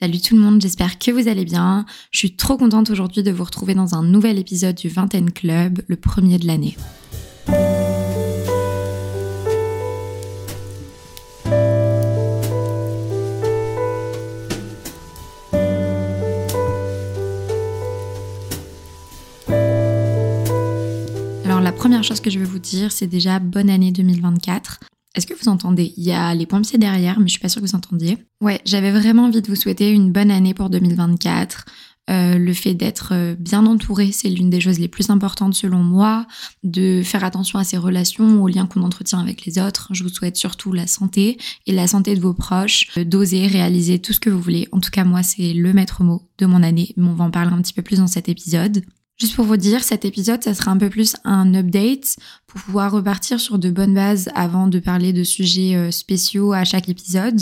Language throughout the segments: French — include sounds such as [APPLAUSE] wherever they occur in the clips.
Salut tout le monde, j'espère que vous allez bien. Je suis trop contente aujourd'hui de vous retrouver dans un nouvel épisode du Vingtaine Club, le premier de l'année. Alors la première chose que je veux vous dire, c'est déjà bonne année 2024. Est-ce que vous entendez? Il y a les pompiers derrière, mais je suis pas sûre que vous entendiez. Ouais, j'avais vraiment envie de vous souhaiter une bonne année pour 2024. Euh, le fait d'être euh, bien entouré, c'est l'une des choses les plus importantes selon moi, de faire attention à ses relations, aux liens qu'on entretient avec les autres. Je vous souhaite surtout la santé et la santé de vos proches, euh, d'oser réaliser tout ce que vous voulez. En tout cas, moi, c'est le maître mot de mon année, mais on va en parler un petit peu plus dans cet épisode. Juste pour vous dire, cet épisode, ça sera un peu plus un update pour pouvoir repartir sur de bonnes bases avant de parler de sujets euh, spéciaux à chaque épisode.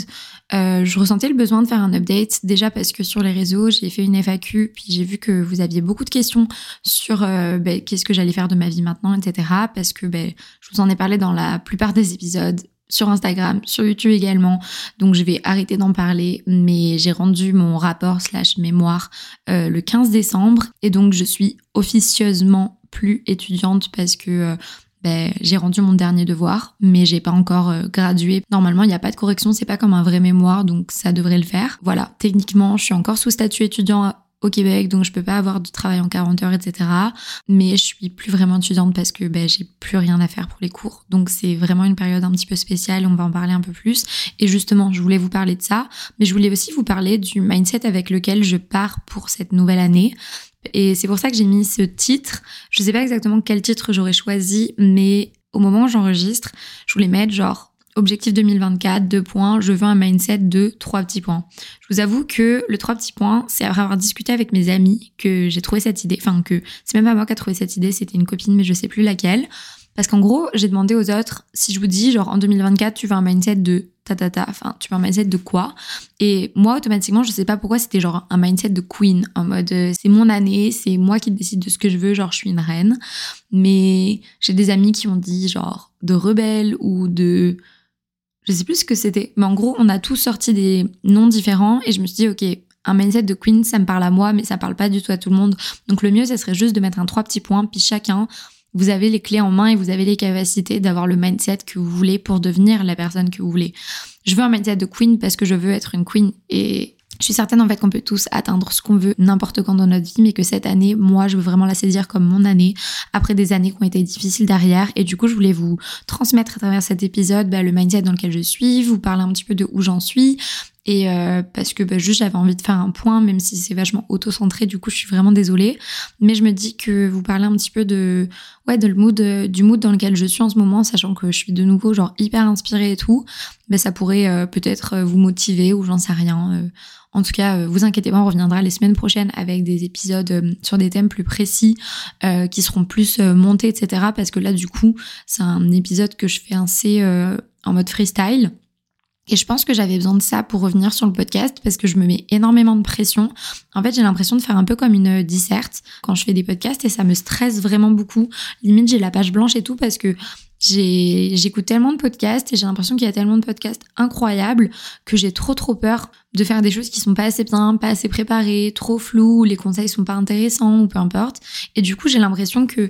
Euh, je ressentais le besoin de faire un update déjà parce que sur les réseaux, j'ai fait une FAQ, puis j'ai vu que vous aviez beaucoup de questions sur euh, ben, qu'est-ce que j'allais faire de ma vie maintenant, etc. Parce que ben, je vous en ai parlé dans la plupart des épisodes sur Instagram, sur YouTube également. Donc je vais arrêter d'en parler, mais j'ai rendu mon rapport slash mémoire euh, le 15 décembre et donc je suis officieusement plus étudiante parce que euh, ben, j'ai rendu mon dernier devoir, mais j'ai pas encore euh, gradué. Normalement, il n'y a pas de correction, c'est pas comme un vrai mémoire, donc ça devrait le faire. Voilà, techniquement, je suis encore sous statut étudiant au Québec, donc je peux pas avoir de travail en 40 heures, etc. Mais je suis plus vraiment étudiante parce que ben, j'ai plus rien à faire pour les cours. Donc c'est vraiment une période un petit peu spéciale, on va en parler un peu plus. Et justement, je voulais vous parler de ça, mais je voulais aussi vous parler du mindset avec lequel je pars pour cette nouvelle année. Et c'est pour ça que j'ai mis ce titre. Je sais pas exactement quel titre j'aurais choisi, mais au moment où j'enregistre, je voulais mettre genre Objectif 2024, deux points, je veux un mindset de trois petits points. Je vous avoue que le trois petits points, c'est après avoir discuté avec mes amis que j'ai trouvé cette idée, enfin que c'est même pas moi qui a trouvé cette idée, c'était une copine mais je sais plus laquelle. Parce qu'en gros, j'ai demandé aux autres, si je vous dis genre en 2024, tu veux un mindset de ta ta ta, enfin tu veux un mindset de quoi? Et moi automatiquement, je sais pas pourquoi c'était genre un mindset de queen en mode euh, c'est mon année, c'est moi qui décide de ce que je veux, genre je suis une reine. Mais j'ai des amis qui ont dit genre de rebelle ou de je sais plus ce que c'était, mais en gros, on a tous sorti des noms différents et je me suis dit, ok, un mindset de queen, ça me parle à moi, mais ça parle pas du tout à tout le monde. Donc le mieux, ça serait juste de mettre un trois petits points, puis chacun, vous avez les clés en main et vous avez les capacités d'avoir le mindset que vous voulez pour devenir la personne que vous voulez. Je veux un mindset de queen parce que je veux être une queen et je suis certaine en fait qu'on peut tous atteindre ce qu'on veut n'importe quand dans notre vie, mais que cette année, moi, je veux vraiment la saisir comme mon année, après des années qui ont été difficiles derrière. Et du coup, je voulais vous transmettre à travers cet épisode bah, le mindset dans lequel je suis, vous parler un petit peu de où j'en suis, et euh, parce que bah, juste j'avais envie de faire un point, même si c'est vachement auto-centré, du coup je suis vraiment désolée. Mais je me dis que vous parlez un petit peu de ouais de mood, euh, du mood dans lequel je suis en ce moment, sachant que je suis de nouveau genre hyper inspirée et tout, mais ça pourrait euh, peut-être vous motiver ou j'en sais rien. En tout cas, vous inquiétez pas, on reviendra les semaines prochaines avec des épisodes sur des thèmes plus précis qui seront plus montés, etc. Parce que là, du coup, c'est un épisode que je fais assez en mode freestyle. Et je pense que j'avais besoin de ça pour revenir sur le podcast parce que je me mets énormément de pression. En fait, j'ai l'impression de faire un peu comme une disserte quand je fais des podcasts et ça me stresse vraiment beaucoup. Limite, j'ai la page blanche et tout parce que j'écoute tellement de podcasts et j'ai l'impression qu'il y a tellement de podcasts incroyables que j'ai trop trop peur de faire des choses qui sont pas assez bien, pas assez préparées, trop floues, les conseils sont pas intéressants ou peu importe. Et du coup, j'ai l'impression que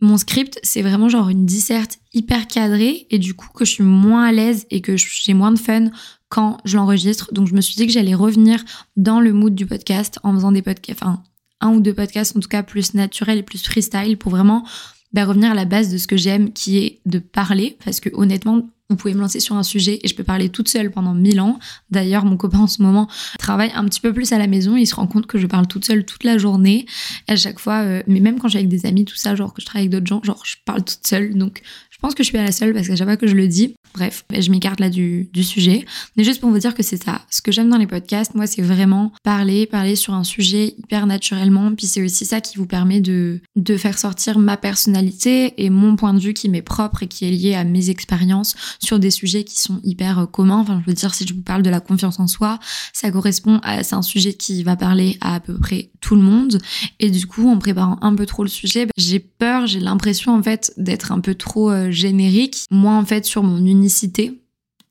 mon script, c'est vraiment genre une disserte hyper cadrée et du coup que je suis moins à l'aise et que j'ai moins de fun quand je l'enregistre. Donc je me suis dit que j'allais revenir dans le mood du podcast en faisant des podcasts, enfin un ou deux podcasts en tout cas plus naturels et plus freestyle pour vraiment bah, revenir à la base de ce que j'aime qui est de parler parce que honnêtement vous pouvez me lancer sur un sujet et je peux parler toute seule pendant mille ans. D'ailleurs, mon copain en ce moment travaille un petit peu plus à la maison. Il se rend compte que je parle toute seule toute la journée. à chaque fois, euh, mais même quand suis avec des amis, tout ça, genre que je travaille avec d'autres gens, genre je parle toute seule. Donc, je pense que je suis à la seule parce que chaque que je le dis, bref, je m'écarte là du, du sujet. Mais juste pour vous dire que c'est ça. Ce que j'aime dans les podcasts, moi, c'est vraiment parler, parler sur un sujet hyper naturellement. Puis c'est aussi ça qui vous permet de, de faire sortir ma personnalité et mon point de vue qui m'est propre et qui est lié à mes expériences sur des sujets qui sont hyper euh, communs. Enfin, je veux dire, si je vous parle de la confiance en soi, ça correspond à, c'est un sujet qui va parler à à peu près tout le monde. Et du coup, en préparant un peu trop le sujet, bah, j'ai peur, j'ai l'impression en fait d'être un peu trop euh, générique. Moi, en fait, sur mon unicité,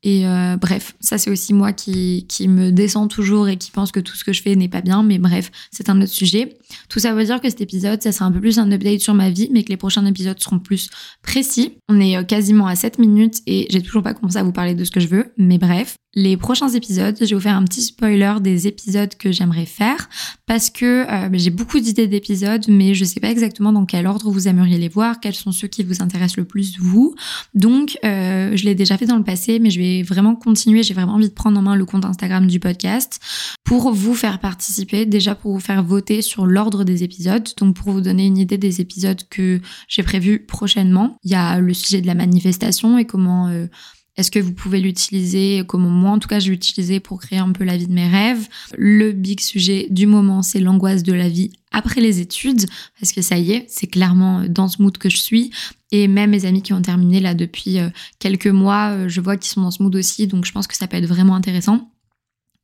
Et euh, bref, ça c'est aussi moi qui, me descend toujours et qui pense que tout ce que je fais n'est pas bien, mais bref, c'est un autre sujet. Tout ça veut dire que cet épisode, ça sera un peu plus un update sur ma vie, mais que les prochains épisodes seront plus précis. On est euh, quasiment à 7 minutes et j'ai toujours pas commencé à vous parler de ce que je veux, mais bref. Les prochains épisodes, je vais vous faire un petit spoiler des épisodes que j'aimerais faire parce que euh, j'ai beaucoup d'idées d'épisodes, mais je sais pas exactement dans quel ordre vous aimeriez les voir, quels sont ceux qui vous intéressent le plus vous. Donc, je l'ai déjà fait dans le passé, mais je vais vraiment continuer. J'ai vraiment envie de prendre en main le compte Instagram du podcast pour vous faire participer, déjà pour vous faire voter sur l'ordre des épisodes, donc pour vous donner une idée des épisodes que j'ai prévus prochainement. Il y a le sujet de la manifestation et comment euh, est-ce que vous pouvez l'utiliser comme moi en tout cas je l'ai utilisé pour créer un peu la vie de mes rêves Le big sujet du moment c'est l'angoisse de la vie après les études parce que ça y est, c'est clairement dans ce mood que je suis et même mes amis qui ont terminé là depuis euh, quelques mois, euh, je vois qu'ils sont dans ce mood aussi donc je pense que ça peut être vraiment intéressant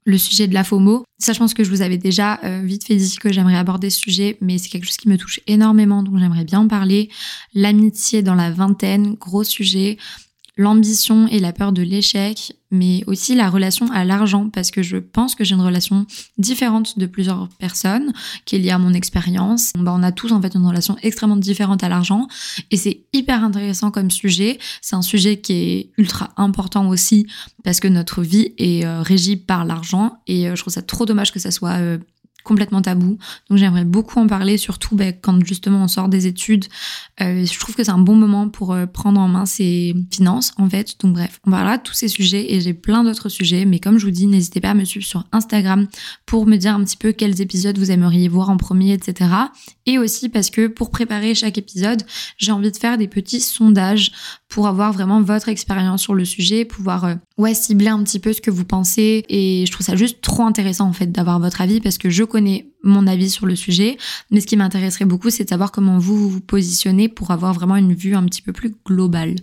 le sujet de la FOMO. Ça, je pense que je vous avais déjà euh, vite fait dire que j'aimerais aborder ce sujet, mais c'est quelque chose qui me touche énormément, donc j'aimerais bien en parler. L'amitié dans la vingtaine, gros sujet l'ambition et la peur de l'échec, mais aussi la relation à l'argent, parce que je pense que j'ai une relation différente de plusieurs personnes, qui est liée à mon expérience. Bah, on a tous en fait une relation extrêmement différente à l'argent, et c'est hyper intéressant comme sujet. C'est un sujet qui est ultra important aussi, parce que notre vie est euh, régie par l'argent, et euh, je trouve ça trop dommage que ça soit euh, complètement tabou. Donc j'aimerais beaucoup en parler, surtout ben, quand justement on sort des études. Euh, je trouve que c'est un bon moment pour euh, prendre en main ses finances en fait. Donc bref, on parlera de tous ces sujets et j'ai plein d'autres sujets. Mais comme je vous dis, n'hésitez pas à me suivre sur Instagram pour me dire un petit peu quels épisodes vous aimeriez voir en premier, etc. Et aussi parce que pour préparer chaque épisode, j'ai envie de faire des petits sondages pour avoir vraiment votre expérience sur le sujet, pouvoir euh, ouais cibler un petit peu ce que vous pensez. Et je trouve ça juste trop intéressant en fait d'avoir votre avis parce que je connais mon avis sur le sujet, mais ce qui m'intéresserait beaucoup, c'est de savoir comment vous vous positionnez pour avoir vraiment une vue un petit peu plus globale.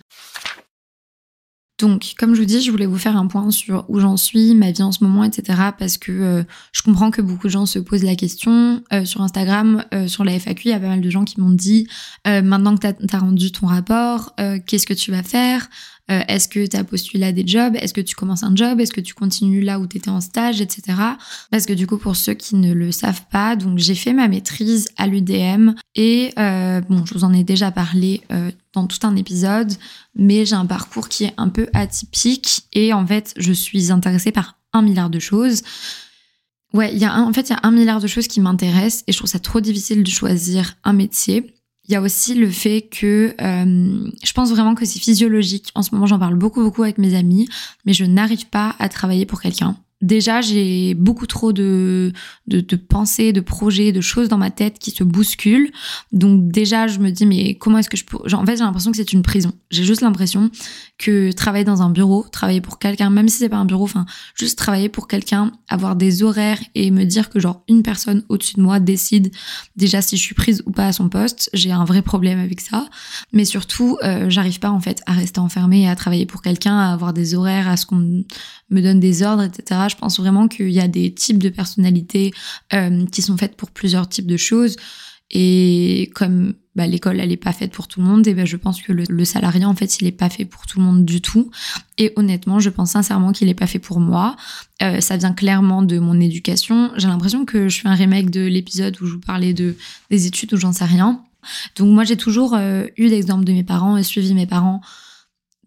Donc, comme je vous dis, je voulais vous faire un point sur où j'en suis, ma vie en ce moment, etc. Parce que euh, je comprends que beaucoup de gens se posent la question. Euh, sur Instagram, euh, sur la FAQ, il y a pas mal de gens qui m'ont dit maintenant que tu as, rendu ton rapport, qu'est-ce que tu vas faire? Euh, est-ce que tu as postulé à des jobs? Est-ce que tu commences un job? Est-ce que tu continues là où tu étais en stage, etc. Parce que du coup, pour ceux qui ne le savent pas, donc j'ai fait ma maîtrise à l'UDM et euh, bon, je vous en ai déjà parlé euh, dans tout un épisode, mais j'ai un parcours qui est un peu atypique et en fait, je suis intéressée par un milliard de choses. Ouais, y a en fait, il y a un milliard de choses qui m'intéressent et je trouve ça trop difficile de choisir un métier. Il y a aussi le fait que euh, je pense vraiment que c'est physiologique. En ce moment, j'en parle beaucoup, beaucoup avec mes amis, mais je n'arrive pas à travailler pour quelqu'un déjà j'ai beaucoup trop de, de, pensées, de projets, de choses dans ma tête qui se bousculent. Donc déjà je me dis mais comment est-ce que je peux... Genre, en fait j'ai l'impression que c'est une prison. J'ai juste l'impression que travailler dans un bureau, travailler pour quelqu'un, même si c'est pas un bureau, enfin juste travailler pour quelqu'un, avoir des horaires et me dire que genre une personne au-dessus de moi décide déjà si je suis prise ou pas à son poste, j'ai un vrai problème avec ça. Mais surtout euh, j'arrive pas en fait à rester enfermée à travailler pour quelqu'un, à avoir des horaires, à ce qu'on me donne des ordres, etc. Je pense vraiment qu'il y a des types de personnalités euh, qui sont faites pour plusieurs types de choses. Et comme bah, l'école, elle n'est pas faite pour tout le monde, et ben je pense que le, le salariat, en fait, il n'est pas fait pour tout le monde du tout. Et honnêtement, je pense sincèrement qu'il n'est pas fait pour moi. Euh, ça vient clairement de mon éducation. J'ai l'impression que je fais un remake de l'épisode où je vous parlais de des études ou j'en sais rien. Donc moi, j'ai toujours euh, eu l'exemple de mes parents et suivi mes parents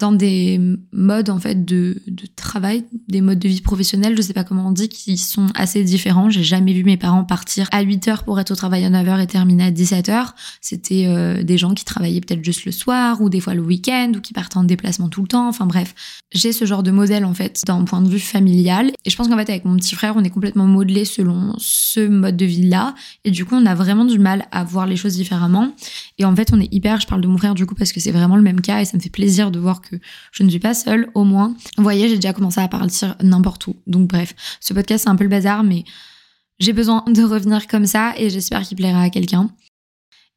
dans des modes en fait de, de, travail, des modes de vie professionnelle, je sais pas comment on dit, qui sont assez différents. J'ai jamais vu mes parents partir à 8 heures pour être au travail à 9 heures et terminer à 17 heures. C'était euh, des gens qui travaillaient peut-être juste le soir ou des fois le week-end ou qui partaient en déplacement tout le temps. Enfin bref, j'ai ce genre de modèle en fait d'un point de vue familial. Et je pense qu'en fait avec mon petit frère, on est complètement modelé selon ce mode de vie là. Et du coup, on a vraiment du mal à voir les choses différemment. Et en fait, on est hyper, je parle de mon frère du coup parce que c'est vraiment le même cas et ça me fait plaisir de voir que je ne suis pas seule, au moins. Vous voyez, j'ai déjà commencé à partir n'importe où. Donc bref, ce podcast c'est un peu le bazar, mais j'ai besoin de revenir comme ça et j'espère qu'il plaira à quelqu'un.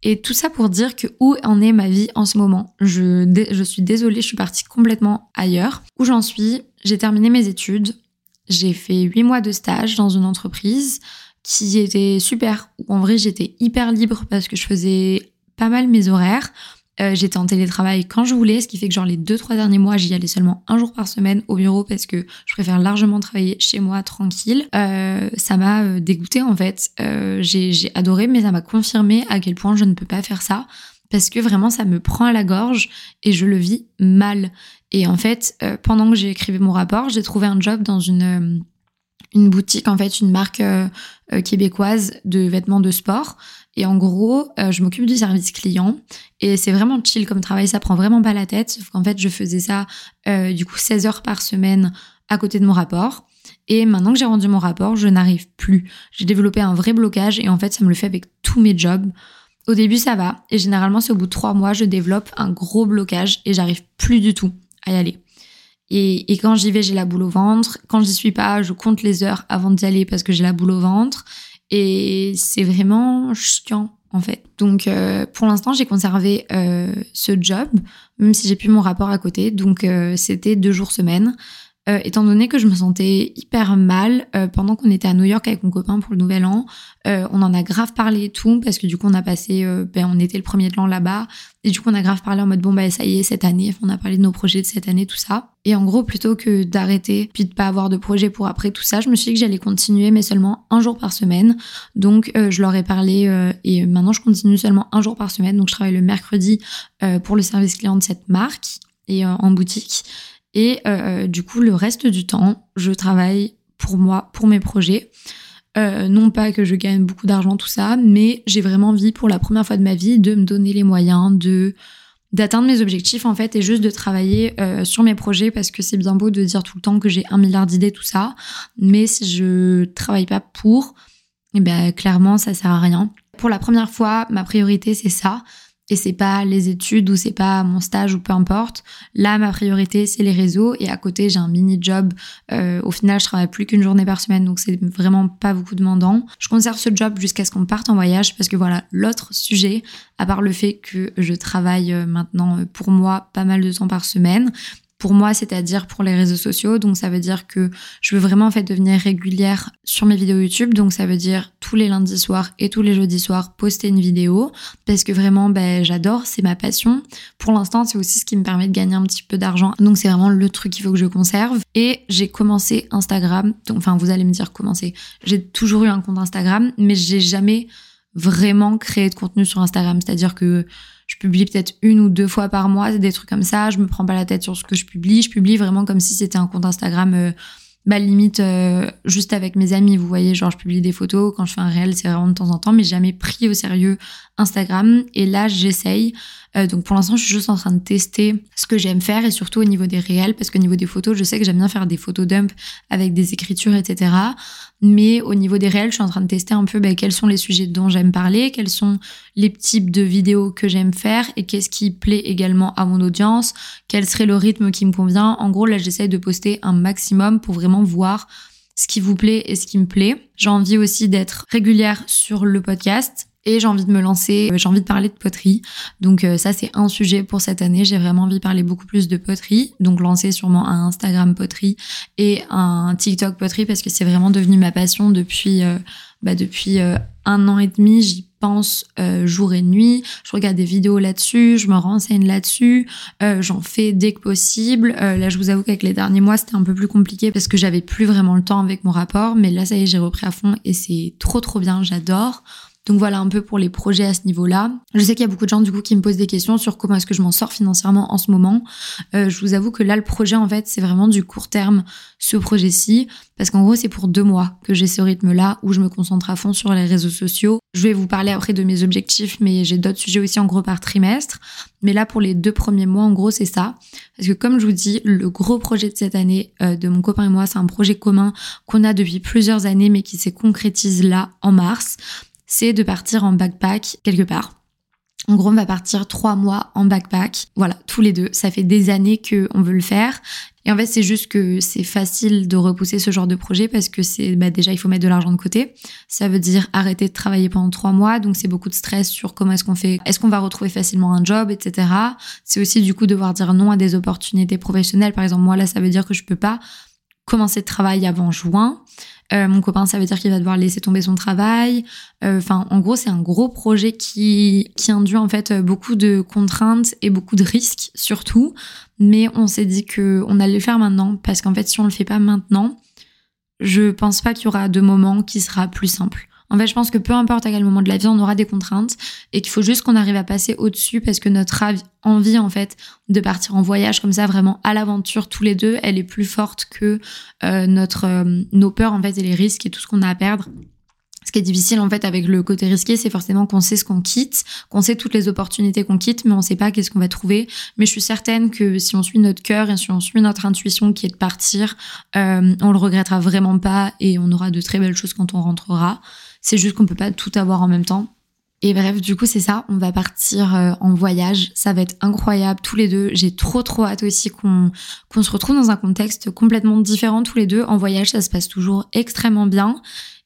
Et tout ça pour dire que où en est ma vie en ce moment? Je, suis désolée, je suis partie complètement ailleurs. Où j'en suis, j'ai terminé mes études. J'ai fait huit mois de stage dans une entreprise qui était super. En vrai, j'étais hyper libre parce que je faisais pas mal mes horaires. Euh, j'étais en télétravail quand je voulais, ce qui fait que genre les deux trois derniers mois, j'y allais seulement un jour par semaine au bureau parce que je préfère largement travailler chez moi tranquille. Euh, ça m'a euh, dégoûté en fait. j'ai adoré, mais ça m'a confirmé à quel point je ne peux pas faire ça parce que vraiment ça me prend à la gorge et je le vis mal. Et en fait, pendant que j'ai écrit mon rapport, j'ai trouvé un job dans une une boutique en fait, une marque québécoise de vêtements de sport et en gros, euh, je m'occupe du service client et c'est vraiment chill comme travail, ça prend vraiment pas la tête. Sauf qu'en fait, je faisais ça euh, du coup 16 heures par semaine à côté de mon rapport. Et maintenant que j'ai rendu mon rapport, je n'arrive plus. J'ai développé un vrai blocage et en fait, ça me le fait avec tous mes jobs. Au début, ça va. Et généralement, c'est au bout de trois mois, je développe un gros blocage et j'arrive plus du tout à y aller. Et, et quand j'y vais, j'ai la boule au ventre. Quand j'y suis pas, je compte les heures avant d'y aller parce que j'ai la boule au ventre. Et c'est vraiment chiant en fait. Donc euh, pour l'instant, j'ai conservé euh, ce job, même si j'ai plus mon rapport à côté. Donc euh, c'était deux jours semaine. Étant donné que je me sentais hyper mal pendant qu'on était à New York avec mon copain pour le Nouvel An, on en a grave parlé et tout parce que du coup on a passé, ben, on était le premier de l'an là-bas et du coup on a grave parlé en mode bon bah ça y est cette année, on a parlé de nos projets de cette année tout ça. Et en gros, plutôt que d'arrêter puis de pas avoir de projet pour après tout ça, je me suis dit que j'allais continuer, mais seulement un jour par semaine. Donc, euh, je leur ai parlé euh, et maintenant je continue seulement un jour par semaine. Donc, je travaille le mercredi euh, pour le service client de cette marque et en boutique. Et du coup, le reste du temps, je travaille pour moi, pour mes projets. non pas que je gagne beaucoup d'argent, tout ça, mais j'ai vraiment envie pour la première fois de ma vie de me donner les moyens de d'atteindre mes objectifs en fait et juste de travailler euh, sur mes projets parce que c'est bien beau de dire tout le temps que j'ai un milliard d'idées tout ça. Mais si je travaille pas pour eh ben clairement ça sert à rien. Pour la première fois ma priorité c'est ça et c'est pas les études ou c'est pas mon stage ou peu importe. Là, ma priorité, c'est les réseaux et à côté, j'ai un mini job. Euh, au final, je travaille plus qu'une journée par semaine, donc c'est vraiment pas beaucoup demandant. Je conserve ce job jusqu'à ce qu'on parte en voyage parce que voilà, l'autre sujet, à part le fait que je travaille euh, maintenant euh, pour moi pas mal de temps par semaine, pour moi, c'est-à-dire pour les réseaux sociaux. Donc ça veut dire que je veux vraiment en fait devenir régulière sur mes vidéos YouTube. Donc ça veut dire tous les lundis soirs et tous les jeudis soirs poster une vidéo parce que vraiment ben j'adore, c'est ma passion. Pour l'instant, c'est aussi ce qui me permet de gagner un petit peu d'argent. Donc c'est vraiment le truc qu'il faut que je conserve. Et j'ai commencé Instagram. Donc, enfin, vous allez me dire commencer. J'ai toujours eu un compte Instagram, mais j'ai jamais vraiment créé de contenu sur Instagram. C'est-à-dire que je publie peut-être une ou deux fois par mois, des trucs comme ça. Je me prends pas la tête sur ce que je publie. Je publie vraiment comme si c'était un compte Instagram, euh, bah limite euh, juste avec mes amis. Vous voyez, genre je publie des photos quand je fais un réel, c'est vraiment de temps en temps, mais jamais pris au sérieux Instagram. Et là, j'essaye. Euh, donc pour l'instant, je suis juste en train de tester ce que j'aime faire et surtout au niveau des réels, parce qu'au niveau des photos, je sais que j'aime bien faire des photos dump avec des écritures, etc. Mais au niveau des réels, je suis en train de tester un peu ben, quels sont les sujets dont j'aime parler, quels sont les types de vidéos que j'aime faire et qu'est-ce qui plaît également à mon audience, quel serait le rythme qui me convient. En gros, là, j'essaye de poster un maximum pour vraiment voir ce qui vous plaît et ce qui me plaît. J'ai envie aussi d'être régulière sur le podcast et j'ai envie de me lancer, euh, j'ai envie de parler de poterie. Donc euh, ça c'est un sujet pour cette année, j'ai vraiment envie de parler beaucoup plus de poterie, donc lancer sûrement un Instagram poterie et un TikTok poterie parce que c'est vraiment devenu ma passion depuis euh, bah, depuis un an et demi, j'y pense jour et nuit. Je regarde des vidéos là-dessus, je me renseigne là-dessus, j'en fais dès que possible. là, je vous avoue qu'avec les derniers mois, c'était un peu plus compliqué parce que j'avais plus vraiment le temps avec mon rapport, mais là, ça y est, j'ai repris à fond et c'est trop trop bien, j'adore. Donc voilà un peu pour les projets à ce niveau-là. Je sais qu'il y a beaucoup de gens du coup qui me posent des questions sur comment est-ce que je m'en sors financièrement en ce moment. Euh, je vous avoue que là le projet en fait c'est vraiment du court terme ce projet-ci parce qu'en gros c'est pour deux mois que j'ai ce rythme-là où je me concentre à fond sur les réseaux sociaux. Je vais vous parler après de mes objectifs mais j'ai d'autres sujets aussi en gros par trimestre. Mais là pour les deux premiers mois en gros c'est ça parce que comme je vous dis le gros projet de cette année euh, de mon copain et moi c'est un projet commun qu'on a depuis plusieurs années mais qui s'est concrétise là en mars c'est de partir en backpack quelque part. En gros, on va partir trois mois en backpack. Voilà, tous les deux. Ça fait des années qu'on veut le faire. Et en fait, c'est juste que c'est facile de repousser ce genre de projet parce que c'est bah déjà il faut mettre de l'argent de côté. Ça veut dire arrêter de travailler pendant trois mois, donc c'est beaucoup de stress sur comment est-ce qu'on fait, est-ce qu'on va retrouver facilement un job, etc. C'est aussi du coup devoir dire non à des opportunités professionnelles. Par exemple, moi là, ça veut dire que je peux pas commencer de travail avant juin. Euh, mon copain, ça veut dire qu'il va devoir laisser tomber son travail. Euh, enfin, en gros, c'est un gros projet qui qui induit en fait beaucoup de contraintes et beaucoup de risques surtout. Mais on s'est dit que on allait le faire maintenant parce qu'en fait, si on le fait pas maintenant, je pense pas qu'il y aura de moment qui sera plus simple. En fait, je pense que peu importe à quel moment de la vie, on aura des contraintes et qu'il faut juste qu'on arrive à passer au-dessus parce que notre envie, en fait, de partir en voyage comme ça, vraiment à l'aventure tous les deux, elle est plus forte que euh, notre, euh, nos peurs, en fait, et les risques et tout ce qu'on a à perdre. Ce qui est difficile en fait avec le côté risqué, c'est forcément qu'on sait ce qu'on quitte, qu'on sait toutes les opportunités qu'on quitte, mais on sait pas qu'est-ce qu'on va trouver. Mais je suis certaine que si on suit notre cœur et si on suit notre intuition qui est de partir, euh, on le regrettera vraiment pas et on aura de très belles choses quand on rentrera. C'est juste qu'on peut pas tout avoir en même temps. Et bref, du coup, c'est ça. On va partir euh, en voyage. Ça va être incroyable tous les deux. J'ai trop, trop hâte aussi qu'on se retrouve dans un contexte complètement différent tous les deux. En voyage, ça se passe toujours extrêmement bien.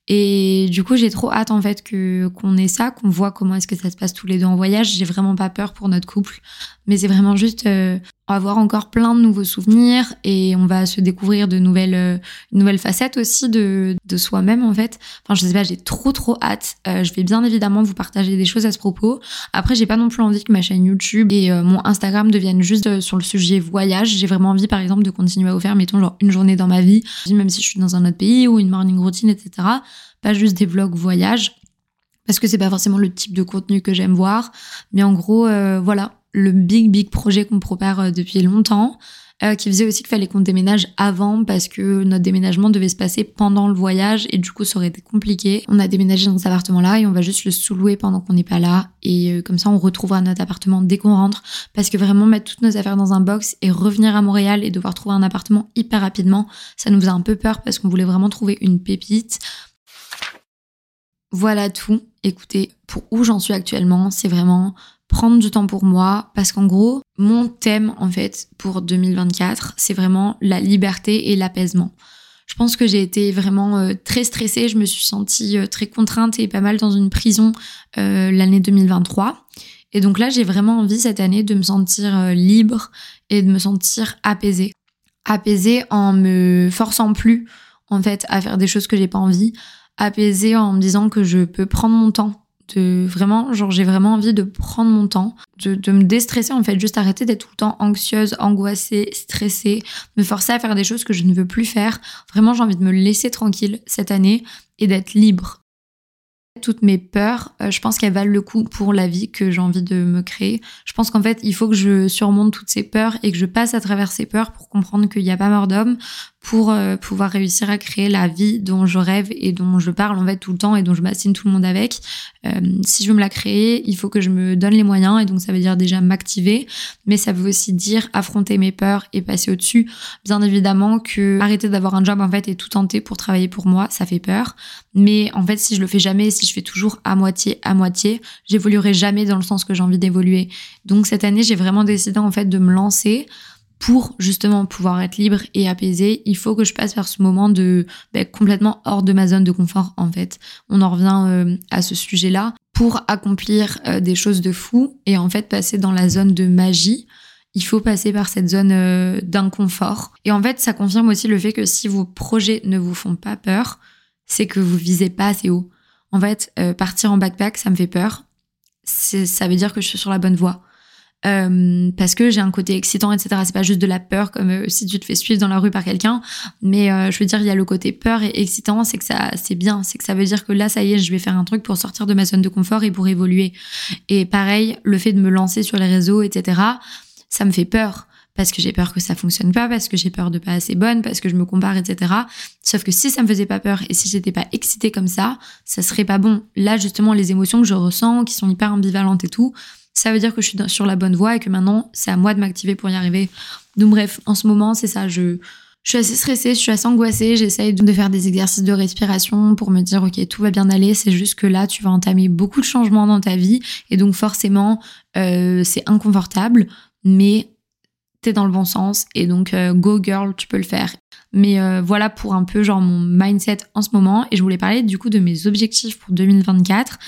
Et du coup, j'ai trop hâte en fait que qu'on ait ça, qu'on voit comment est-ce que ça se passe tous les deux en voyage. J'ai vraiment pas peur pour notre couple, mais c'est vraiment juste euh, avoir encore plein de nouveaux souvenirs et on va se découvrir de nouvelles euh, nouvelles facettes aussi de de soi-même en fait. Enfin, je sais pas, j'ai trop trop hâte. Euh, je vais bien évidemment vous partager des choses à ce propos. Après, j'ai pas non plus envie que ma chaîne YouTube et euh, mon Instagram deviennent juste sur le sujet voyage. J'ai vraiment envie, par exemple, de continuer à vous faire, mettons genre une journée dans ma vie, même si je suis dans un autre pays ou une morning routine, etc pas juste des vlogs voyage, parce que c'est pas forcément le type de contenu que j'aime voir. Mais en gros, euh, voilà, le big big projet qu'on prépare euh, depuis longtemps. Euh, qui faisait aussi qu'il fallait qu'on déménage avant parce que notre déménagement devait se passer pendant le voyage et du coup ça aurait été compliqué. On a déménagé dans cet appartement-là et on va juste le sous-louer pendant qu'on n'est pas là et comme ça on retrouvera notre appartement dès qu'on rentre parce que vraiment mettre toutes nos affaires dans un box et revenir à Montréal et devoir trouver un appartement hyper rapidement, ça nous faisait un peu peur parce qu'on voulait vraiment trouver une pépite. Voilà tout. Écoutez, pour où j'en suis actuellement, c'est vraiment prendre du temps pour moi parce qu'en gros, mon thème en fait pour 2024, c'est vraiment la liberté et l'apaisement. Je pense que j'ai été vraiment euh, très stressée, je me suis sentie euh, très contrainte et pas mal dans une prison euh, l'année 2023. Et donc là, j'ai vraiment envie cette année de me sentir libre et de me sentir apaisée. Apaisée en me forçant plus en fait à faire des choses que j'ai pas envie, apaisée en me disant que je peux prendre mon temps. De vraiment, genre, j'ai vraiment envie de prendre mon temps, de, de me déstresser en fait, juste arrêter d'être tout le temps anxieuse, angoissée, stressée, me forcer à faire des choses que je ne veux plus faire. Vraiment, j'ai envie de me laisser tranquille cette année et d'être libre toutes mes peurs, euh, je pense qu'elles valent le coup pour la vie que j'ai envie de me créer. Je pense qu'en fait, il faut que je surmonte toutes ces peurs et que je passe à travers ces peurs pour comprendre qu'il n'y a pas mort d'homme, pour euh, pouvoir réussir à créer la vie dont je rêve et dont je parle en fait tout le temps et dont je m'assigne tout le monde avec. Euh, si je veux me la créer, il faut que je me donne les moyens et donc ça veut dire déjà m'activer, mais ça veut aussi dire affronter mes peurs et passer au-dessus. Bien évidemment que arrêter d'avoir un job en fait et tout tenter pour travailler pour moi, ça fait peur. Mais en fait, si je le fais jamais, si je fais toujours à moitié, à moitié, j'évoluerai jamais dans le sens que j'ai envie d'évoluer. Donc cette année, j'ai vraiment décidé en fait de me lancer pour justement pouvoir être libre et apaisé, il faut que je passe par ce moment de ben, complètement hors de ma zone de confort en fait. On en revient euh, à ce sujet-là pour accomplir euh, des choses de fou et en fait passer dans la zone de magie. Il faut passer par cette zone euh, d'inconfort. Et en fait, ça confirme aussi le fait que si vos projets ne vous font pas peur, c'est que vous visez pas assez haut. En fait, partir en backpack, ça me fait peur. Ça veut dire que je suis sur la bonne voie. Euh, parce que j'ai un côté excitant, etc. C'est pas juste de la peur comme euh, si tu te fais suivre dans la rue par quelqu'un, mais euh, je veux dire il y a le côté peur et excitant, c'est que ça c'est bien, c'est que ça veut dire que là ça y est, je vais faire un truc pour sortir de ma zone de confort et pour évoluer. Et pareil, le fait de me lancer sur les réseaux, etc. Ça me fait peur parce que j'ai peur que ça fonctionne pas, parce que j'ai peur de pas assez bonne, parce que je me compare, etc. Sauf que si ça me faisait pas peur et si j'étais pas excitée comme ça, ça serait pas bon. Là, justement, les émotions que je ressens, qui sont hyper ambivalentes et tout, ça veut dire que je suis sur la bonne voie et que maintenant, c'est à moi de m'activer pour y arriver. Donc bref, en ce moment, c'est ça, je, je suis assez stressée, je suis assez angoissée, j'essaye de faire des exercices de respiration pour me dire ok tout va bien aller, c'est juste que là tu vas entamer beaucoup de changements dans ta vie et donc forcément euh, c'est inconfortable mais dans le bon sens et donc euh, go girl tu peux le faire. Mais euh, voilà pour un peu genre mon mindset en ce moment et je voulais parler du coup de mes objectifs pour 2024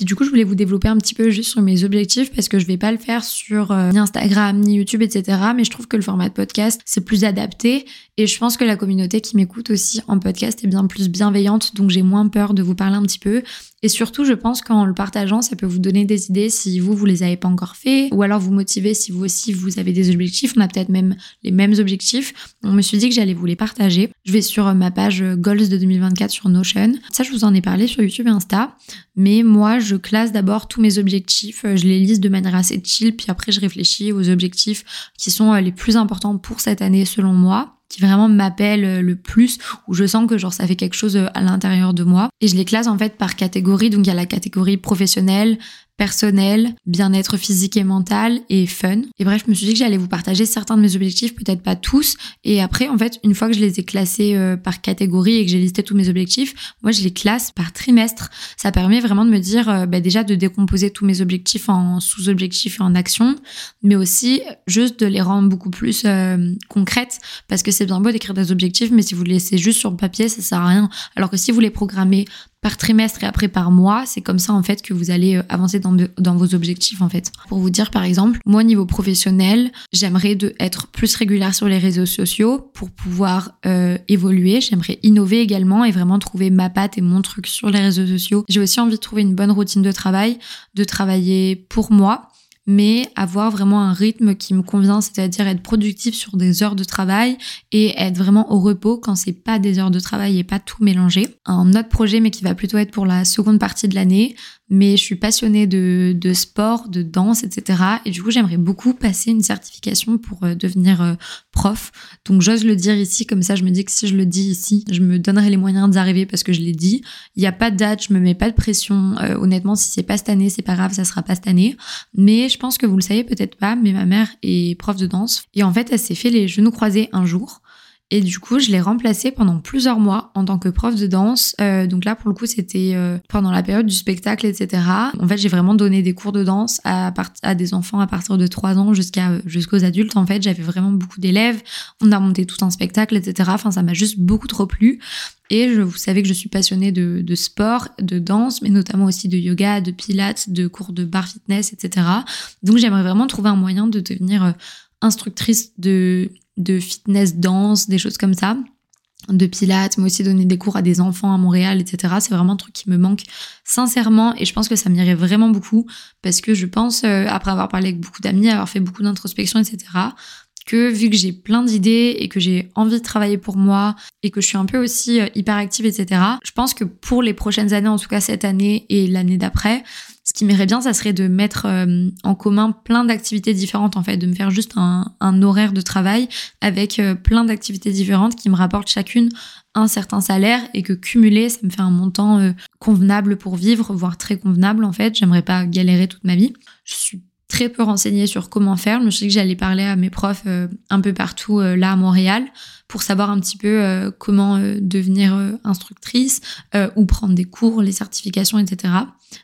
Et du coup, je voulais vous développer un petit peu juste sur mes objectifs parce que je vais pas le faire sur euh, ni Instagram, ni YouTube, etc. Mais je trouve que le format de podcast, c'est plus adapté. Et je pense que la communauté qui m'écoute aussi en podcast est bien plus bienveillante. Donc j'ai moins peur de vous parler un petit peu. Et surtout, je pense qu'en le partageant, ça peut vous donner des idées si vous, vous les avez pas encore fait, ou alors vous motiver si vous aussi, vous avez des objectifs. On a peut-être même les mêmes objectifs. On me suis dit que j'allais vous les partager. Je vais sur ma page Goals de 2024 sur Notion. Ça, je vous en ai parlé sur YouTube et Insta. Mais moi, je classe d'abord tous mes objectifs. Je les lise de manière assez chill, puis après, je réfléchis aux objectifs qui sont les plus importants pour cette année selon moi qui vraiment m'appelle euh, le plus, où je sens que genre ça fait quelque chose euh, à l'intérieur de moi. Et je les classe en fait par catégorie. Donc il y a la catégorie professionnelle, personnel, bien-être physique et mental et fun. Et bref, je me suis dit que j'allais vous partager certains de mes objectifs, peut-être pas tous. Et après, en fait, une fois que je les ai classés euh, par catégorie et que j'ai listé tous mes objectifs, moi, je les classe par trimestre. Ça permet vraiment de me dire, euh, bah, déjà de décomposer tous mes objectifs en sous-objectifs et en actions, mais aussi juste de les rendre beaucoup plus euh, concrètes, parce que c'est bien beau d'écrire des objectifs, mais si vous les laissez juste sur le papier, ça sert à rien. Alors que si vous les programmez par trimestre et après par mois. C'est comme ça en fait que vous allez euh, avancer dans, dans, vos objectifs en fait. Pour vous dire par exemple, moi niveau professionnel, j'aimerais être plus régulière sur les réseaux sociaux pour pouvoir euh, évoluer. J'aimerais innover également et vraiment trouver ma patte et mon truc sur les réseaux sociaux. J'ai aussi envie de trouver une bonne routine de travail, de travailler pour moi mais avoir vraiment un rythme qui me convient, c'est-à-dire être productif sur des heures de travail et être vraiment au repos quand c'est pas des heures de travail et pas tout mélanger. Un autre projet, mais qui va plutôt être pour la seconde partie de l'année, mais je suis passionnée de, de, sport, de danse, etc. Et du coup, j'aimerais beaucoup passer une certification pour euh, devenir euh, prof. Donc, j'ose le dire ici, comme ça, je me dis que si je le dis ici, je me donnerai les moyens d'y arriver parce que je l'ai dit. Il n'y a pas de date, je me mets pas de pression. Euh, honnêtement, si c'est pas cette année, c'est pas grave, ça sera pas cette année. Mais pense que vous le savez peut-être pas, mais ma mère est prof de danse. Et en fait, elle s'est fait les genoux croisés un jour. Et du coup, je l'ai remplacée pendant plusieurs mois en tant que prof de danse. Euh, donc là, pour le coup, c'était euh, pendant la période du spectacle, etc. En fait, j'ai vraiment donné des cours de danse à, à des enfants à partir de 3 ans jusqu'à euh, jusqu'aux adultes. En fait, j'avais vraiment beaucoup d'élèves. On a monté tout un spectacle, etc. Enfin, ça m'a juste beaucoup trop plu. Et je, vous savez que je suis passionnée de, de, sport, de danse, mais notamment aussi de yoga, de pilates, de cours de bar fitness, etc. Donc j'aimerais vraiment trouver un moyen de devenir instructrice de de fitness, danse, des choses comme ça de pilates, mais aussi donner des cours à des enfants à Montréal, etc. C'est vraiment un truc qui me manque sincèrement et je pense que ça m'irait vraiment beaucoup parce que je pense, euh, après avoir parlé avec beaucoup d'amis, avoir fait beaucoup d'introspection, etc., que vu que j'ai plein d'idées et que j'ai envie de travailler pour moi et que je suis un peu aussi euh, hyper active, etc., je pense que pour les prochaines années, en tout cas cette année et l'année d'après, ce qui m'irait bien, ça serait de mettre euh, en commun plein d'activités différentes, en fait, de me faire juste un, horaire de travail avec euh, plein d'activités différentes qui me rapportent chacune un certain salaire et que cumuler, ça me fait un montant convenable pour vivre, voire très convenable, en fait. J'aimerais pas galérer toute ma vie. Je suis très peu renseignée sur comment faire. Je dit que j'allais parler à mes profs un peu partout là à Montréal pour savoir un petit peu euh, comment euh, devenir euh, instructrice ou prendre des cours, les certifications, etc.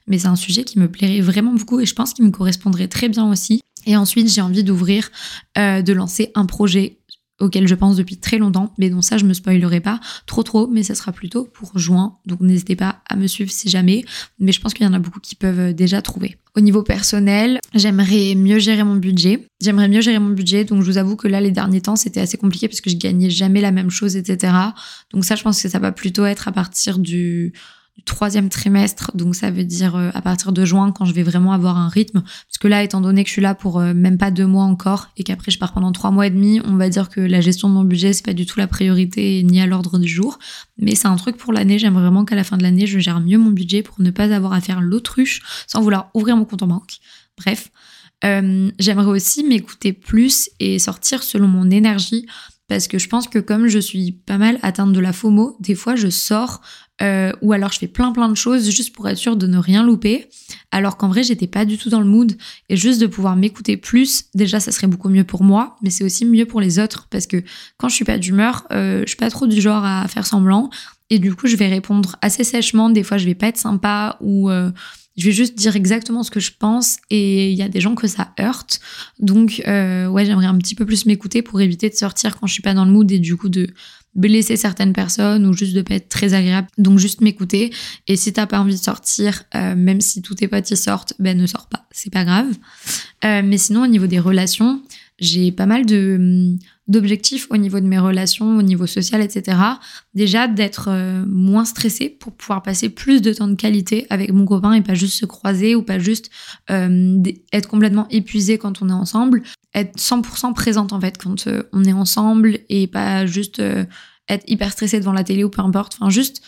Mais c'est un sujet qui me plairait vraiment beaucoup et je pense qu'il me correspondrait très bien aussi. Et ensuite, j'ai envie d'ouvrir, de lancer un projet auquel je pense depuis très longtemps, mais dont ça je me spoilerai pas trop trop, mais ça sera plutôt pour juin, donc n'hésitez pas à me suivre si jamais, mais je pense qu'il y en a beaucoup qui peuvent euh, déjà trouver. Au niveau personnel, j'aimerais mieux gérer mon budget. J'aimerais mieux gérer mon budget, donc je vous avoue que là les derniers temps c'était assez compliqué parce que je gagnais jamais la même chose, etc. Donc ça je pense que ça va plutôt être à partir du du troisième trimestre, donc ça veut dire euh, à partir de juin quand je vais vraiment avoir un rythme. Parce que là, étant donné que je suis là pour euh, même pas deux mois encore et qu'après je pars pendant trois mois et demi, on va dire que la gestion de mon budget c'est pas du tout la priorité ni à l'ordre du jour. Mais c'est un truc pour l'année. J'aimerais vraiment qu'à la fin de l'année je gère mieux mon budget pour ne pas avoir à faire l'autruche sans vouloir ouvrir mon compte en banque. Bref, euh, j'aimerais aussi m'écouter plus et sortir selon mon énergie parce que je pense que comme je suis pas mal atteinte de la FOMO, des fois je sors euh, ou alors je fais plein plein de choses juste pour être sûre de ne rien louper, alors qu'en vrai j'étais pas du tout dans le mood. Et juste de pouvoir m'écouter plus, déjà ça serait beaucoup mieux pour moi, mais c'est aussi mieux pour les autres. Parce que quand je suis pas d'humeur, euh, je suis pas trop du genre à faire semblant. Et du coup je vais répondre assez sèchement, des fois je vais pas être sympa ou euh, je vais juste dire exactement ce que je pense. Et il y a des gens que ça heurte. Donc euh, ouais, j'aimerais un petit peu plus m'écouter pour éviter de sortir quand je suis pas dans le mood et du coup de blesser certaines personnes ou juste de pas être très agréable. Donc juste m'écouter. Et si t'as pas envie de sortir, euh, même si tous tes potes y sortent, ben ne sors pas, c'est pas grave. Euh, mais sinon au niveau des relations, j'ai pas mal de hum, d'objectifs au niveau de mes relations, au niveau social, etc. Déjà d'être euh, moins stressée pour pouvoir passer plus de temps de qualité avec mon copain et pas juste se croiser ou pas juste euh, être complètement épuisé quand on est ensemble, être 100% présente en fait quand euh, on est ensemble et pas juste être hyper stressé devant la télé ou peu importe. Enfin juste,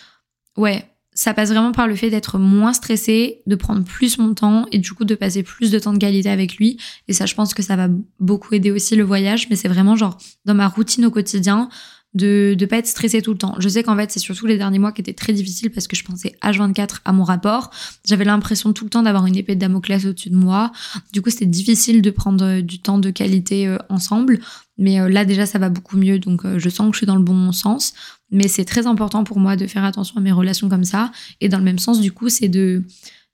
ouais, ça passe vraiment par le fait d'être moins stressé, de prendre plus mon temps et du coup de passer plus de temps de qualité avec lui. Et ça, je pense que ça va beaucoup aider aussi le voyage, mais c'est vraiment genre dans ma routine au quotidien de ne pas être stressé tout le temps. Je sais qu'en fait, c'est surtout les derniers mois qui étaient très difficiles parce que je pensais H24 à mon rapport. J'avais l'impression tout le temps d'avoir une épée de Damoclès au-dessus de moi. Du coup, c'était difficile de prendre euh, du temps de qualité euh, ensemble. Mais euh, là, déjà, ça va beaucoup mieux. Donc, je sens que je suis dans le bon sens. Mais c'est très important pour moi de faire attention à mes relations comme ça. Et dans le même sens, du coup, c'est de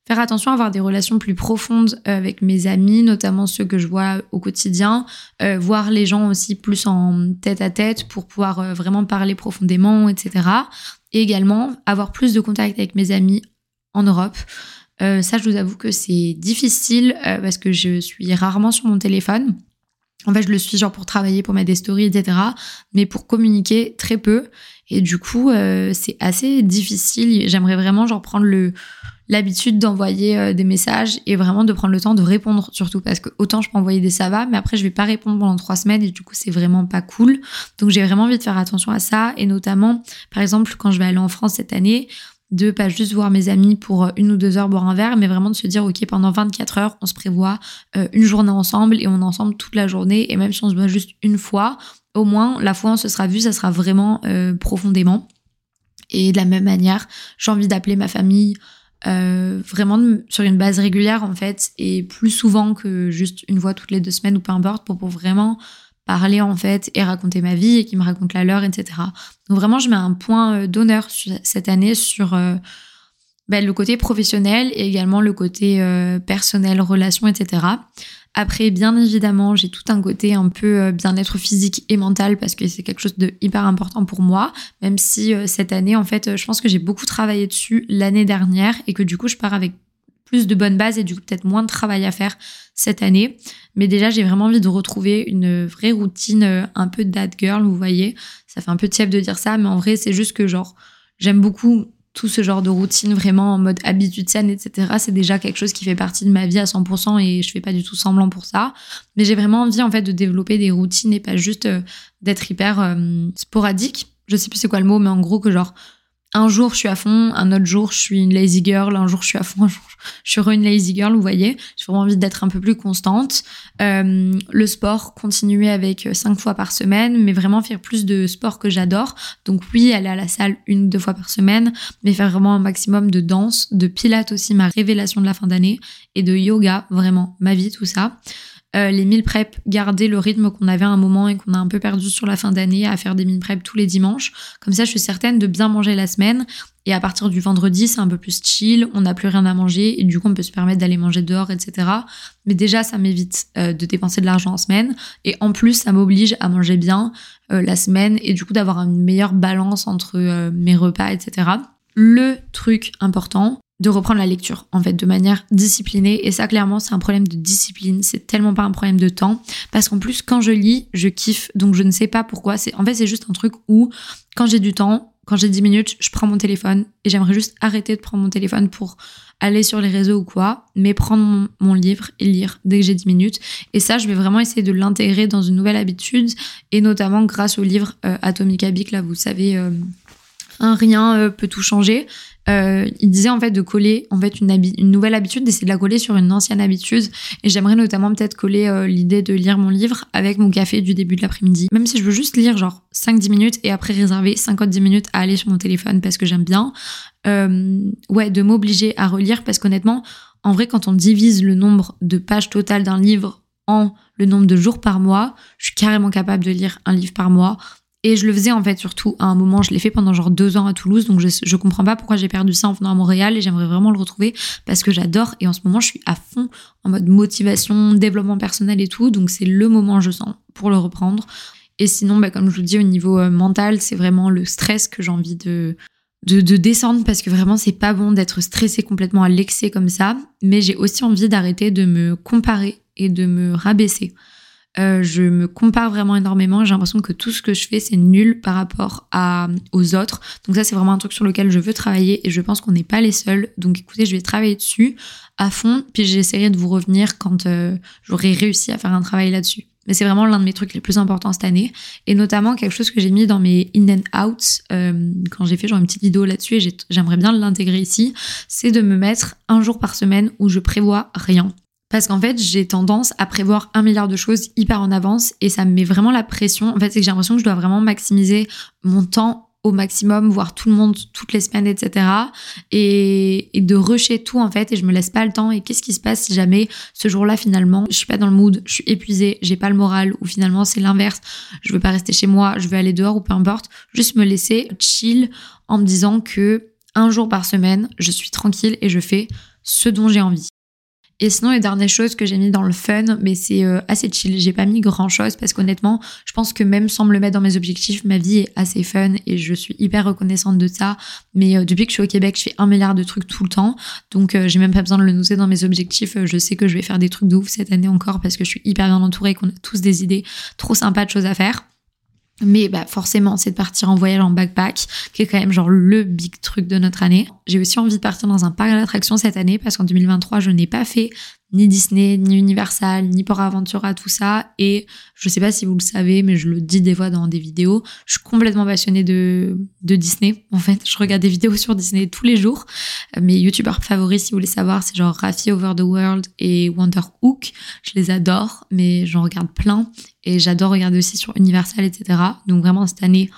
faire attention à avoir des relations plus profondes euh, avec mes amis, notamment ceux que je vois au quotidien, euh, voir les gens aussi plus en tête à tête pour pouvoir euh, vraiment parler profondément, etc. Et également avoir plus de contact avec mes amis en Europe. ça, je vous avoue que c'est difficile parce que je suis rarement sur mon téléphone. En fait, je le suis genre pour travailler, pour mettre des stories, etc. Mais pour communiquer, très peu. Et du coup, euh, c'est assez difficile. J'aimerais vraiment genre prendre le l'habitude d'envoyer euh, des messages et vraiment de prendre le temps de répondre surtout parce que autant je peux envoyer des ça mais après je vais pas répondre pendant trois semaines et du coup c'est vraiment pas cool. Donc j'ai vraiment envie de faire attention à ça et notamment par exemple quand je vais aller en France cette année, de pas juste voir mes amis pour euh, une ou deux heures boire un verre, mais vraiment de se dire, ok, pendant 24 heures, on se prévoit euh, une journée ensemble et on est ensemble toute la journée. Et même si on se voit juste une fois, au moins, la fois où on se sera vu, ça sera vraiment euh, profondément. Et de la même manière, j'ai envie d'appeler ma famille vraiment sur une base régulière, en fait, et plus souvent que juste une fois toutes les deux semaines ou peu importe, pour, pour vraiment parler en fait et raconter ma vie et qui me raconte la leur, etc. Donc vraiment, je mets un point euh, d'honneur cette année sur euh, ben, le côté professionnel et également le côté euh, personnel, relation, etc. Après, bien évidemment, j'ai tout un côté un peu bien-être physique et mental parce que c'est quelque chose de hyper important pour moi, même si cette année, en fait, je pense que j'ai beaucoup travaillé dessus l'année dernière et que du coup, je pars avec plus de bonnes bases et du coup peut-être moins de travail à faire cette année. Mais déjà, j'ai vraiment envie de retrouver une vraie routine euh, un peu dad girl, vous voyez. Ça fait un peu tiep de dire ça, mais en vrai, c'est juste que genre, j'aime beaucoup tout ce genre de routine vraiment en mode habitude saine, etc. C'est déjà quelque chose qui fait partie de ma vie à 100% et je fais pas du tout semblant pour ça. Mais j'ai vraiment envie en fait de développer des routines et pas juste euh, d'être hyper euh, sporadique. Je sais plus c'est quoi le mot, mais en gros que genre un jour je suis à fond, un autre jour je suis une lazy girl, un jour je suis à fond, [LAUGHS] je suis une lazy girl, vous voyez. J'ai vraiment envie d'être un peu plus constante. Euh, le sport, continuer avec euh, cinq fois par semaine, mais vraiment faire plus de sport que j'adore. Donc oui, aller à la salle une ou deux fois par semaine, mais faire vraiment un maximum de danse, de pilates aussi, ma révélation de la fin d'année, et de yoga, vraiment ma vie, tout ça. Euh, les mille prep, garder le rythme qu'on avait un moment et qu'on a un peu perdu sur la fin d'année à faire des mille prep tous les dimanches. Comme ça, je suis certaine de bien manger la semaine. Et à partir du vendredi, c'est un peu plus chill, on n'a plus rien à manger et du coup, on peut se permettre d'aller manger dehors, etc. Mais déjà, ça m'évite euh, de dépenser de l'argent en semaine. Et en plus, ça m'oblige à manger bien euh, la semaine et du coup, d'avoir une meilleure balance entre mes repas, etc. Le truc important, de reprendre la lecture, en fait, de manière disciplinée. Et ça, clairement, c'est un problème de discipline. C'est tellement pas un problème de temps. Parce qu'en plus, quand je lis, je kiffe. Donc, je ne sais pas pourquoi. C'est, en fait, c'est juste un truc où, quand j'ai du temps, quand j'ai 10 minutes, je prends mon téléphone et j'aimerais juste arrêter de prendre mon téléphone pour aller sur les réseaux ou quoi, mais prendre mon, livre et lire dès que j'ai 10 minutes. Et ça, je vais vraiment essayer de l'intégrer dans une nouvelle habitude et notamment grâce au livre euh, Atomic Habit, là, vous savez, euh, un rien euh, peut tout changer. Euh, il disait en fait de coller en fait une, une nouvelle habitude, d'essayer de la coller sur une ancienne habitude. Et j'aimerais notamment peut-être coller euh, l'idée de lire mon livre avec mon café du début de l'après-midi. Même si je veux juste lire genre 5-10 minutes et après réserver 50-10 minutes à aller sur mon téléphone parce que j'aime bien. ouais, de m'obliger à relire parce qu'honnêtement, en vrai, quand on divise le nombre de pages totales d'un livre en le nombre de jours par mois, je suis carrément capable de lire un livre par mois. Et je le faisais en fait surtout à un moment, je l'ai fait pendant genre deux ans à Toulouse, donc je, je comprends pas pourquoi j'ai perdu ça en venant à Montréal et j'aimerais vraiment le retrouver parce que j'adore et en ce moment je suis à fond en mode motivation, développement personnel et tout, donc c'est le moment je sens pour le reprendre. Et sinon, bah, comme je vous dis, au niveau euh, mental, c'est vraiment le stress que j'ai envie de, de, descendre parce que vraiment, c'est pas bon d'être stressé complètement à l'excès comme ça. Mais j'ai aussi envie d'arrêter de me comparer et de me rabaisser. Euh, je me compare vraiment énormément. J'ai l'impression que tout ce que je fais, c'est nul par rapport à, aux autres. Donc ça, c'est vraiment un truc sur lequel je veux travailler et je pense qu'on n'est pas les seuls. Donc écoutez, je vais travailler dessus à fond, puis j'essaierai de vous revenir quand euh, j'aurai réussi à faire un travail là-dessus. Mais c'est vraiment l'un de mes trucs les plus importants cette année. Et notamment quelque chose que j'ai mis dans mes in and outs euh, quand j'ai fait genre une petite vidéo là-dessus et j'aimerais bien l'intégrer ici, c'est de me mettre un jour par semaine où je prévois rien. Parce qu'en fait, j'ai tendance à prévoir un milliard de choses hyper en avance et ça me met vraiment la pression. En fait, c'est que j'ai l'impression que je dois vraiment maximiser mon temps au maximum, voir tout le monde toutes les semaines, etc. Et, de rusher tout en fait et je me laisse pas le temps. Et qu'est-ce qui se passe si jamais ce jour-là finalement je suis pas dans le mood, je suis épuisée, j'ai pas le moral ou finalement c'est l'inverse, je veux pas rester chez moi, je veux aller dehors ou peu importe, juste me laisser chill en me disant que un jour par semaine, je suis tranquille et je fais ce dont j'ai envie. Et sinon, les dernières choses que j'ai mis dans le fun, mais c'est euh, assez chill. J'ai pas mis grand chose parce qu'honnêtement, je pense que même sans me le mettre dans mes objectifs, ma vie est assez fun et je suis hyper reconnaissante de ça. Mais euh, depuis que je suis au Québec, je fais un milliard de trucs tout le temps. Donc, euh, j'ai même pas besoin de le noter dans mes objectifs. Je sais que je vais faire des trucs de ouf cette année encore parce que je suis hyper bien entourée et qu'on a tous des idées trop sympas de choses à faire. Mais bah forcément, c'est de partir en voyage en backpack, qui est quand même genre le big truc de notre année. J'ai aussi envie de partir dans un parc d'attractions cette année parce qu'en 2023, je n'ai pas fait ni Disney, ni Universal, ni Port Aventura, tout ça. Et je sais pas si vous le savez, mais je le dis des fois dans des vidéos. Je suis complètement passionnée de, Disney. En fait, je regarde des vidéos sur Disney tous les jours. Mes youtubeurs favoris, si vous voulez savoir, c'est genre Rafi Over the World et Wonder Hook. Je les adore, mais j'en regarde plein. Et j'adore regarder aussi sur Universal, etc. Donc vraiment, cette année,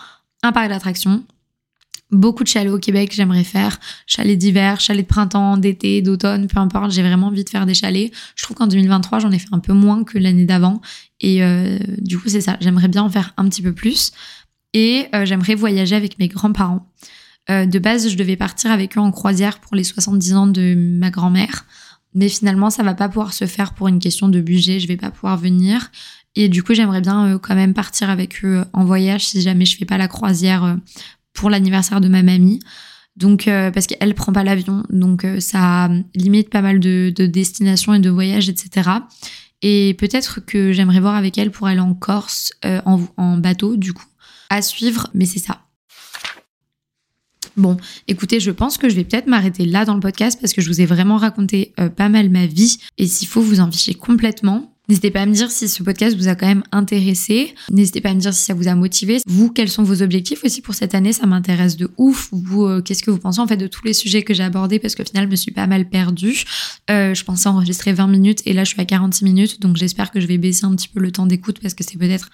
un parc d'attractions beaucoup de chalets au Québec, j'aimerais faire. Chalets d'hiver, chalets de printemps, d'été, d'automne, peu importe. J'ai vraiment envie de faire des chalets. Je trouve qu'en 2023, j'en ai fait un peu moins que l'année d'avant. Et euh, du coup, c'est ça. J'aimerais bien en faire un petit peu plus. Et euh, j'aimerais voyager avec mes grands-parents. Euh, de base, je devais partir avec eux en croisière pour les 70 ans de ma grand-mère. Mais finalement, ça va pas pouvoir se faire pour une question de budget. Je vais pas pouvoir venir. Et du coup, j'aimerais bien quand même partir avec eux en voyage si jamais je fais pas la croisière pour l'anniversaire de ma mamie. Donc, euh, parce qu'elle prend pas l'avion, donc euh, ça limite pas mal de, destinations et de voyages, etc. Et peut-être que j'aimerais voir avec elle pour aller en Corse euh, en, en bateau, du coup. À suivre, mais c'est ça. Bon, écoutez, je pense que je vais peut-être m'arrêter là dans le podcast parce que je vous ai vraiment raconté pas mal ma vie. Et s'il faut, vous en fichez complètement. N'hésitez pas à me dire si ce podcast vous a quand même intéressé. N'hésitez pas à me dire si ça vous a motivé. Vous, quels sont vos objectifs aussi pour cette année? Ça m'intéresse de ouf. Vous, euh, qu'est-ce que vous pensez en fait de tous les sujets que j'ai abordés? Parce qu'au final, je me suis pas mal perdue. Euh, je pensais enregistrer 20 minutes et là, je suis à 46 minutes. Donc, j'espère que je vais baisser un petit peu le temps d'écoute parce que c'est peut-être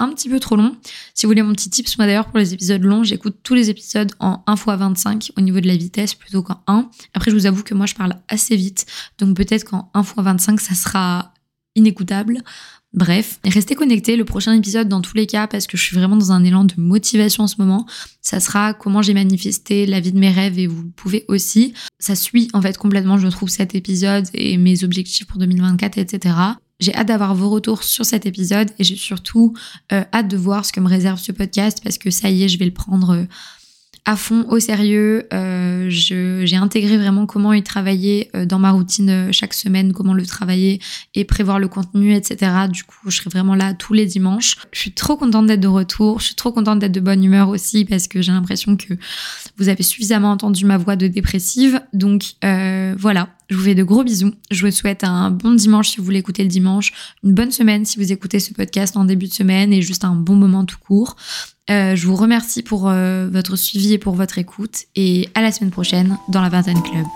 un petit peu trop long. Si vous voulez mon petit tips, moi d'ailleurs pour les épisodes longs, j'écoute tous les épisodes en 1 x 25 au niveau de la vitesse plutôt qu'en 1. Après, je vous avoue que moi je parle assez vite, donc peut-être qu'en 1 x 25 ça sera inécoutable. Bref, restez connectés. Le prochain épisode, dans tous les cas, parce que je suis vraiment dans un élan de motivation en ce moment, ça sera comment j'ai manifesté la vie de mes rêves et vous pouvez aussi. Ça suit en fait complètement, je trouve, cet épisode et mes objectifs pour 2024, etc. J'ai hâte d'avoir vos retours sur cet épisode et j'ai surtout euh, hâte de voir ce que me réserve ce podcast parce que ça y est, je vais le prendre. Euh, à fond, au sérieux. Euh, j'ai intégré vraiment comment y travailler euh, dans ma routine euh, chaque semaine, comment le travailler et prévoir le contenu, etc. Du coup, je serai vraiment là tous les dimanches. Je suis trop contente d'être de retour. Je suis trop contente d'être de bonne humeur aussi parce que j'ai l'impression que vous avez suffisamment entendu ma voix de dépressive. Donc voilà, je vous fais de gros bisous. Je vous souhaite un bon dimanche si vous voulez écouter le dimanche, une bonne semaine si vous écoutez ce podcast en début de semaine et juste un bon moment tout court. Euh, je vous remercie pour euh, votre suivi et pour votre écoute et à la semaine prochaine dans la Vingtaine Club.